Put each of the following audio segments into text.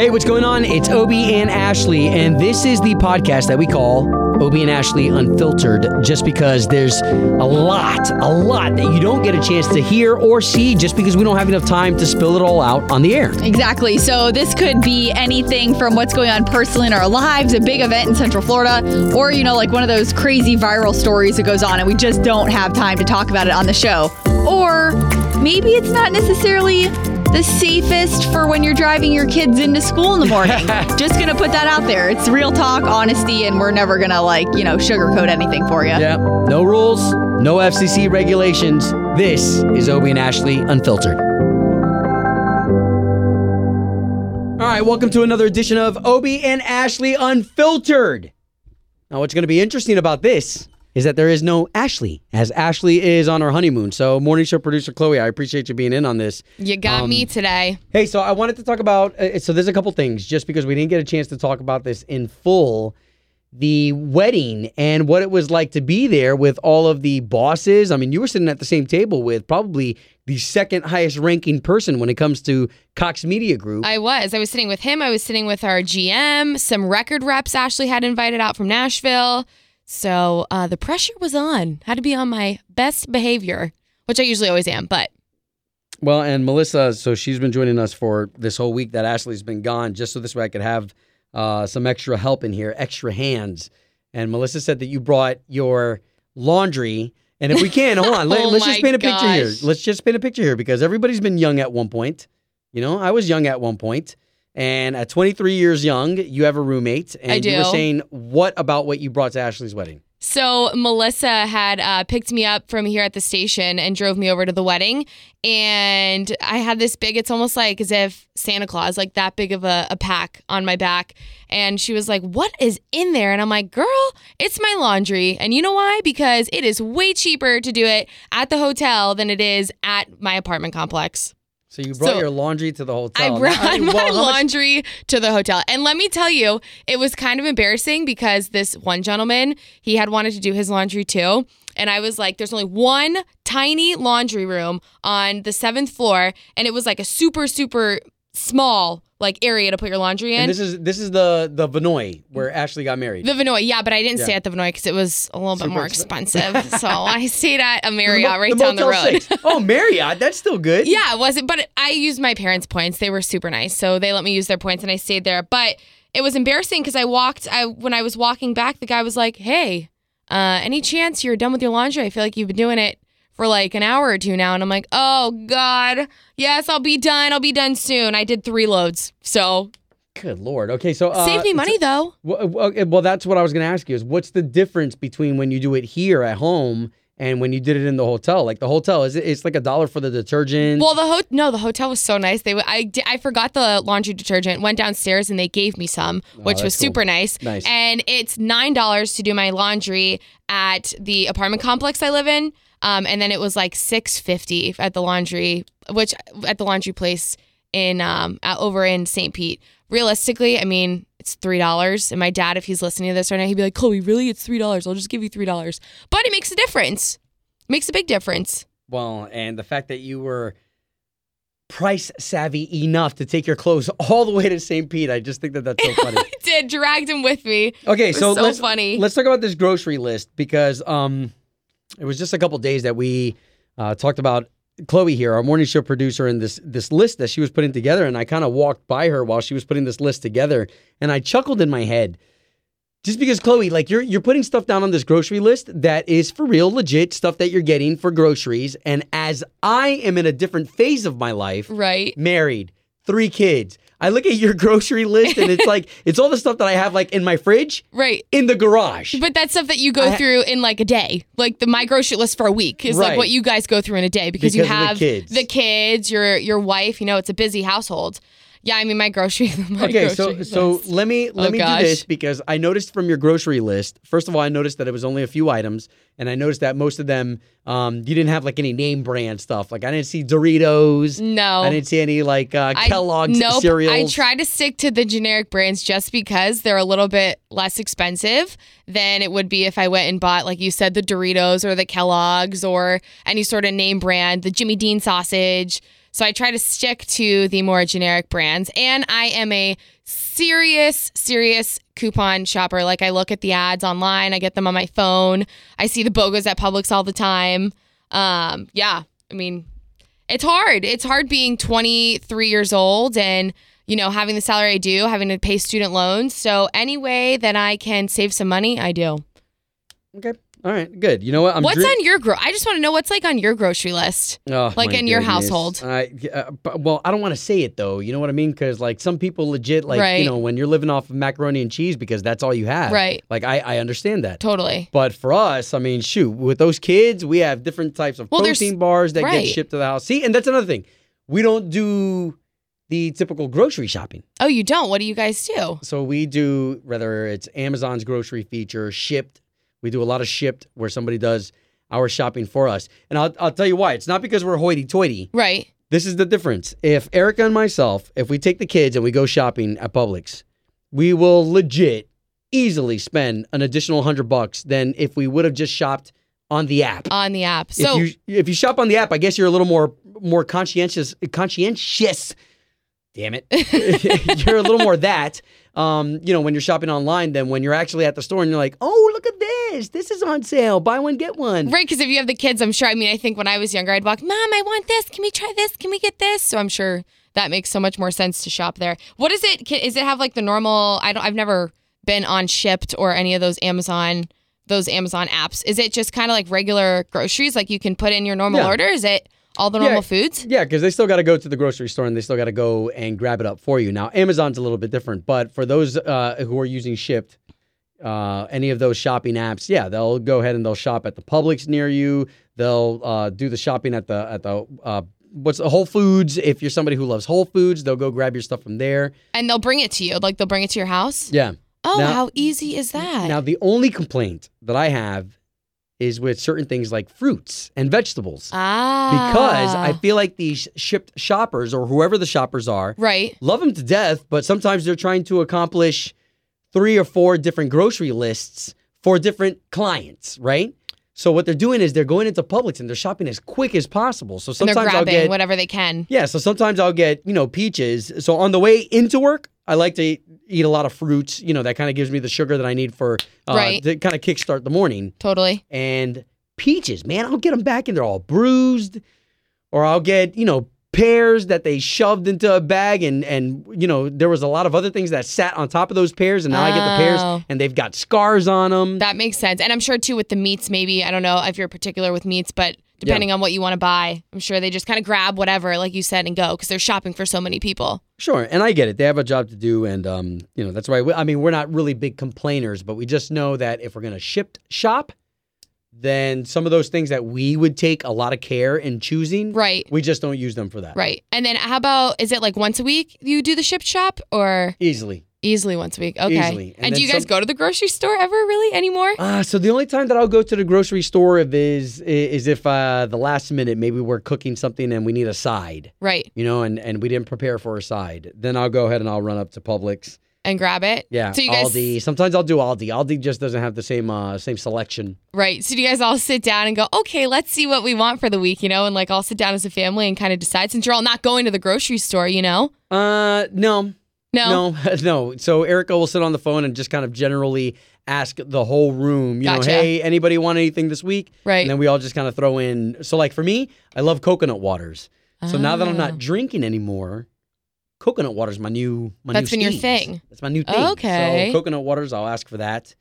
Hey, what's going on? It's Obie and Ashley, and this is the podcast that we call Obie and Ashley Unfiltered, just because there's a lot, a lot that you don't get a chance to hear or see just because we don't have enough time to spill it all out on the air. Exactly. So this could be anything from what's going on personally in our lives, a big event in Central Florida, or, you know, like one of those crazy viral stories that goes on and we just don't have time to talk about it on the show. Or maybe it's not necessarily the safest for when you're driving your kids into school in the morning. just gonna put that out there. It's real talk, honesty, and we're never gonna like, you know, sugarcoat anything for you. Yeah, no rules, no FCC regulations. This is Obie and Ashley Unfiltered. All right, welcome to another edition of Obie and Ashley Unfiltered. Now, what's going to be interesting about this is that there is no Ashley, as Ashley is on her honeymoon. So, morning show producer Chloe, I appreciate you being in on this. You got me today. Hey, so I wanted to talk about. Uh, so there's a couple things, just because we didn't get a chance to talk about this in full. The wedding and what it was like to be there with all of the bosses. I mean, you were sitting at the same table with probably the second highest ranking person when it comes to Cox Media Group. I was. I was sitting with him. I was sitting with our GM, some record reps Ashley had invited out from Nashville. So uh, the pressure was on. Had to be on my best behavior, which I usually always am. But Well, and Melissa, so she's been joining us for this whole week that Ashley's been gone, just so this way I could have uh, some extra help in here, extra hands. And Melissa said that you brought your laundry. And if we can, hold on, let, Oh us just my paint a picture here. Let's just paint a picture here because everybody's been young at one point. You know, I was young at one point. And at 23 years young, you have a roommate. And I you were saying, what about what you brought to Ashley's wedding? So Melissa had uh, picked me up from here at the station and drove me over to the wedding, and I had this big. It's almost like as if Santa Claus, like that big of a, a pack on my back. And she was like, "What is in there?" And I'm like, "Girl, it's my laundry." And you know why? Because it is way cheaper to do it at the hotel than it is at my apartment complex. So you brought So, your laundry to the hotel. I brought Now, my well, how much- laundry to the hotel. And let me tell you, it was kind of embarrassing because this one gentleman, he had wanted to do his laundry too. And I was like, there's only one tiny laundry room on the seventh floor. And it was like a super, super small like area to put your laundry in. And this is this is the the Vinoy where Ashley got married. the Vinoy, yeah, but I didn't Yeah. stay at the Vinoy because it was a little bit more expensive. so I stayed at a Marriott mo- right down the road. 6. Oh, Marriott, that's still good. Yeah, it wasn't, but I used my parents' points. They were super nice, so they let me use their points, and I stayed there. But it was embarrassing because I walked. I when I was walking back, the guy was like, "Hey, uh, any chance you're done with your laundry? I feel like you've been doing it for like an hour or two now." And I'm like, "Oh God, yes, I'll be done. I'll be done soon." I did three loads, so Good lord. Okay, so uh, saved me money though. Well, well, well, that's what I was going to ask you. Is what's the difference between when you do it here at home and when you did it in the hotel? Like the hotel, is it? It's like a dollar for the detergent. Well, the ho- no, the hotel was so nice. They, I, I forgot the laundry detergent. Went downstairs and they gave me some, which that's was cool. super nice. Nice. And it's nine dollars to do my laundry at the apartment complex I live in. Um, and then it was like six fifty at the laundry, which at the laundry place in um out over in St. Pete. Realistically, I mean, it's three dollars. And my dad, if he's listening to this right now, he'd be like, "Chloe, really? It's three dollars? I'll just give you three dollars." But it makes a difference. Makes a big difference. well, and the fact that you were price savvy enough to take your clothes all the way to St. Pete, I just think that that's so funny. I did dragged him with me. Okay, so, so let's funny. let's talk about this grocery list because um, it was just a couple days that we uh, talked about Chloe here, our morning show producer, and this this list that she was putting together, and I kind of walked by her while she was putting this list together, and I chuckled in my head. Just because Chloe, like you're you're putting stuff down on this grocery list that is for real, legit stuff that you're getting for groceries. And as I am in a different phase of my life, Right. married, three kids, I look at your grocery list and it's like it's all the stuff that I have like in my fridge, Right. in the garage. But that's stuff that you go ha- through in like a day. Like the my grocery list for a week is Right. like what you guys go through in a day because, you Because the have kids. the kids, your your wife. You know, it's a busy household. Yeah, I mean my grocery. My Okay, so grocery so list. let me let Oh, me do this because I noticed from your grocery list. First of all, I noticed that it was only a few items, and I noticed that most of them um, you didn't have like any name brand stuff. Like I didn't see Doritos. no. I didn't see any like uh, I- Kellogg's nope, cereals. I try to stick to the generic brands just because they're a little bit less expensive than it would be if I went and bought, like you said, the Doritos or the Kellogg's or any sort of name brand, the Jimmy Dean sausage. So I try to stick to the more generic brands. And I am a serious, serious coupon shopper. Like I look at the ads online, I get them on my phone. I see the BOGOs at Publix all the time. Um, yeah, I mean, it's hard. It's hard being 23 years old and you know having the salary I do, having to pay student loans. So any way that I can save some money, I do. Okay. All right. Good. You know what? I'm what's dri- on your gro? I just want to know what's like on your grocery list. Oh, like in your goodness. household? I, uh, well, I don't want to say it though. You know what I mean? Because like some people legit like Right. you know when you're living off of macaroni and cheese because that's all you have. Right. Like I, I understand that. Totally. But for us, I mean, shoot, with those kids, we have different types of Well, protein bars that right. get Shipt to the house. See, and that's another thing. We don't do the typical grocery shopping. Oh, you don't? What do you guys do? So we do whether it's Amazon's grocery feature, shipped. We do a lot of Shipt where somebody does our shopping for us. And I'll, I'll tell you why. It's not because we're hoity-toity. Right. This is the difference. If Erica and myself, if we take the kids and we go shopping at Publix, we will legit easily spend an additional hundred bucks than if we would have just shopped on the app. On the app. So if you if you shop on the app, I guess you're a little more more conscientious conscientious. Damn it, you're a little more that. Um, you know, when you're shopping online than when you're actually at the store and you're like, oh, look at this. This is on sale. Buy one, get one. Right, because if you have the kids, I'm sure. I mean, I think when I was younger, I'd walk, Mom, I want this. Can we try this? Can we get this? So I'm sure that makes so much more sense to shop there. What is it? Is it have like the normal? I don't. I've never been on Shipt or any of those Amazon those Amazon apps. Is it just kind of like regular groceries? Like you can put in your normal Yeah. order? Is it all the Yeah. normal foods? Yeah, because they still got to go to the grocery store and they still got to go and grab it up for you. Now, Amazon's a little bit different, but for those uh, who are using Shipt, uh, any of those shopping apps, yeah, they'll go ahead and they'll shop at the Publix near you. They'll uh, do the shopping at the at the uh, what's the Whole Foods. If you're somebody who loves Whole Foods, they'll go grab your stuff from there. And they'll bring it to you. Like they'll bring it to your house. Yeah. Oh, Now- how easy is that? Now, the only complaint that I have is with certain things like fruits and vegetables. ah, Because I feel like these Shipt shoppers or whoever the shoppers are right. love them to death, but sometimes they're trying to accomplish three or four different grocery lists for different clients, right? So what they're doing is they're going into Publix and they're shopping as quick as possible. So sometimes I'll grabbing get whatever they can. yeah, so sometimes I'll get, you know, peaches. So on the way into work, I like to eat a lot of fruits, you know, that kind of gives me the sugar that I need for uh, Right. to kind of kickstart the morning. Totally. And peaches, man, I'll get them back and they're all bruised or I'll get, you know, pears that they shoved into a bag and and you know there was a lot of other things that sat on top of those pears and now I get the Oh. pears and they've got scars on them. That makes sense. And I'm sure too with the meats, maybe I don't know if you're particular with meats, but depending on what you want to buy, I'm sure they just kind of grab whatever, like you said, and go because they're shopping for so many people. Sure, and I get it. They have a job to do, and um, you know that's why. We, I mean, we're not really big complainers, but we just know that if we're going to ship shop, then some of those things that we would take a lot of care in choosing, Right. we just don't use them for that. Right. And then how about is it like once a week you do the ship shop or Easily. Easily once a week? Okay. Easily. And And, do you guys some- go to the grocery store ever really anymore? Uh, so the only time that I'll go to the grocery store if is is if uh, the last minute maybe we're cooking something and we need a side, right. you know, and, and we didn't prepare for a side. Then I'll go ahead and I'll run up to Publix. And grab it. Yeah, So you guys Aldi. Sometimes I'll do Aldi. Aldi just doesn't have the same uh, same selection. Right. So do you guys all sit down and go, okay, let's see what we want for the week, you know, and like all sit down as a family and kind of decide since you're all not going to the grocery store, you know? Uh, no, No. No, no. So Erica will sit on the phone and just kind of generally ask the whole room, you Gotcha. know, hey, anybody want anything this week? Right. And then we all just kind of throw in. So, like for me, I love coconut waters. So now that I'm Ah. not drinking anymore, coconut water is my new my That's new been your thing. That's my new thing. Okay. So coconut waters, I'll ask for that.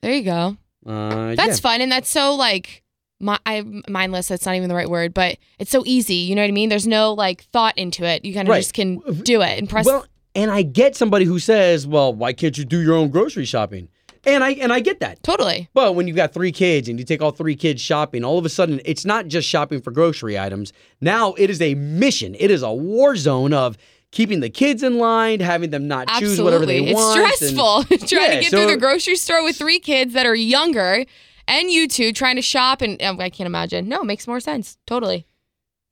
There you go. Uh, That's yeah. fun. And that's so like, mi- I, mindless, that's not even the right word, but it's so easy. You know what I mean? There's no like thought into it. You kind of Right. just can do it and press. Well, and I get somebody who says, "Well, why can't you do your own grocery shopping?" And I and I get that. totally. But when you've got three kids and you take all three kids shopping, all of a sudden it's not just shopping for grocery items. Now it is a mission. It is a war zone of keeping the kids in line, having them not choose Absolutely. whatever they it's want. and- stressful trying Yeah, to get so- through the grocery store with three kids that are younger and you two trying to shop. And um, I can't imagine. No, it makes more sense. Totally.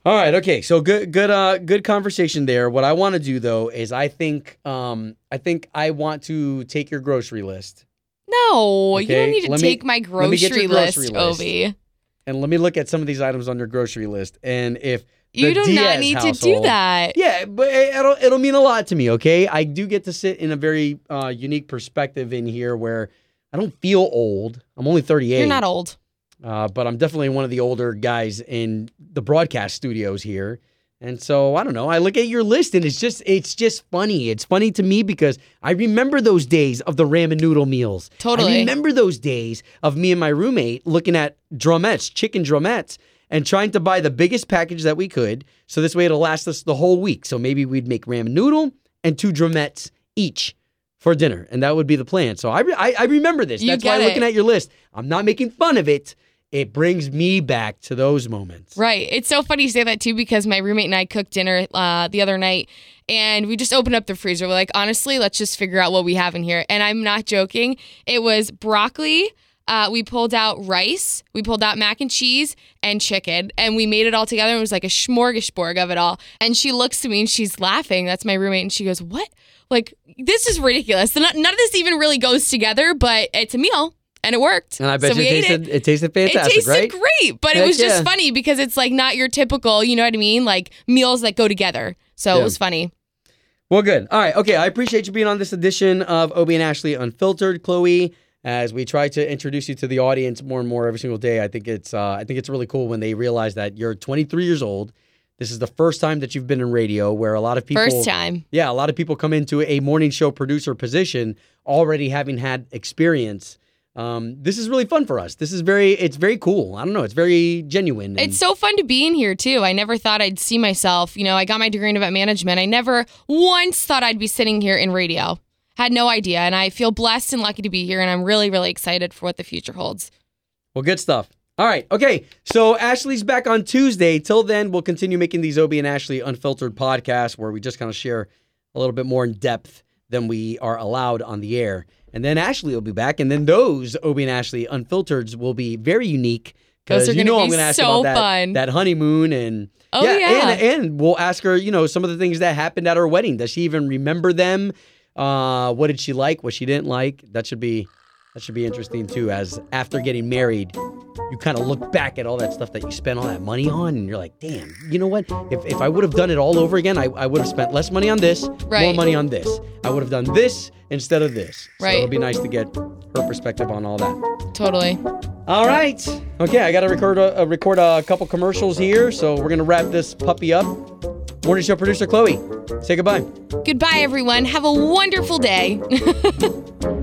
All right, okay. So good good uh good conversation there. What I want to do though is I think um I think I want to take your grocery list No, you don't need to let take my let me get grocery, your grocery list, list. Obie. and let me look at some of these items on your grocery list. And if You do Diaz not need to do that. Yeah, but it- it'll it'll mean a lot to me. Okay, I do get to sit in a very uh, unique perspective in here where I don't feel old. I'm only 38. You're not old. Uh, but I'm definitely one of the older guys in the broadcast studios here. And so I don't know. I look at your list and it's just it's just funny. It's funny to me because I remember those days of the ramen noodle meals. Totally. I remember those days of me and my roommate looking at drumettes, chicken drumettes, and trying to buy the biggest package that we could. So this way it'll last us the whole week. So maybe we'd make ramen noodle and two drumettes each for dinner, and that would be the plan. So I re- I, I remember this. You That's why get looking at your list, I'm not making fun of it. It brings me back to those moments. Right. It's so funny you say that too because my roommate and I cooked dinner uh, the other night and we just opened up the freezer. We're like, honestly, let's just figure out what we have in here. And I'm not joking. It was broccoli. Uh, we pulled out rice, we pulled out mac and cheese and chicken, and we made it all together. It was like a smorgasbord of it all. And she looks to me and she's laughing. That's my roommate. And she goes, What? Like, this is ridiculous. None none of this even really goes together, but it's a meal and it worked. And I bet so you it tasted it. it. tasted fantastic, it tasted right? great, but it was just yeah. funny because it's like not your typical, you know what I mean? Like meals that go together. So Yeah. it was funny. Well, good. All right. Okay. I appreciate you being on this edition of Obie and Ashley Unfiltered, Chloe. As we try to introduce you to the audience more and more every single day, I think it's uh, I think it's really cool when they realize that you're 23 years old. This is the first time that you've been in radio, where a lot of people First time. Yeah, a lot of people come into a morning show producer position already having had experience. Um, this is really fun for us. This is very, it's very cool. I don't know, it's very genuine. and- It's so fun to be in here too. I never thought I'd see myself. You know, I got my degree in event management. I never once thought I'd be sitting here in radio. Had no idea. And I feel blessed and lucky to be here. And I'm really, really excited for what the future holds. Well, good stuff. All right. Okay. So Ashley's back on Tuesday. Till then, we'll continue making these Obie and Ashley unfiltered podcasts where we just kind of share a little bit more in depth than we are allowed on the air. And then Ashley will be back. And then those Obie and Ashley unfiltereds will be very unique. Because you know I'm going to ask so about that, fun. that honeymoon and Oh, yeah. And, and we'll ask her, you know, some of the things that happened at her wedding. Does she even remember them? Uh, what did she like? What she didn't like? That should be that should be interesting too. As after getting married, you kind of look back at all that stuff that you spent all that money on, and you're like, damn, you know what? If, if I would have done it all over again, I, I would have spent less money on this, more money on this. I would have done this instead of this. So Right. it'll be nice to get her perspective on all that. Totally. All right. Okay, I got to record a, uh, record a couple commercials here, so we're gonna wrap this puppy up. Morning show producer Chloe, say goodbye. Goodbye, everyone. Have a wonderful day.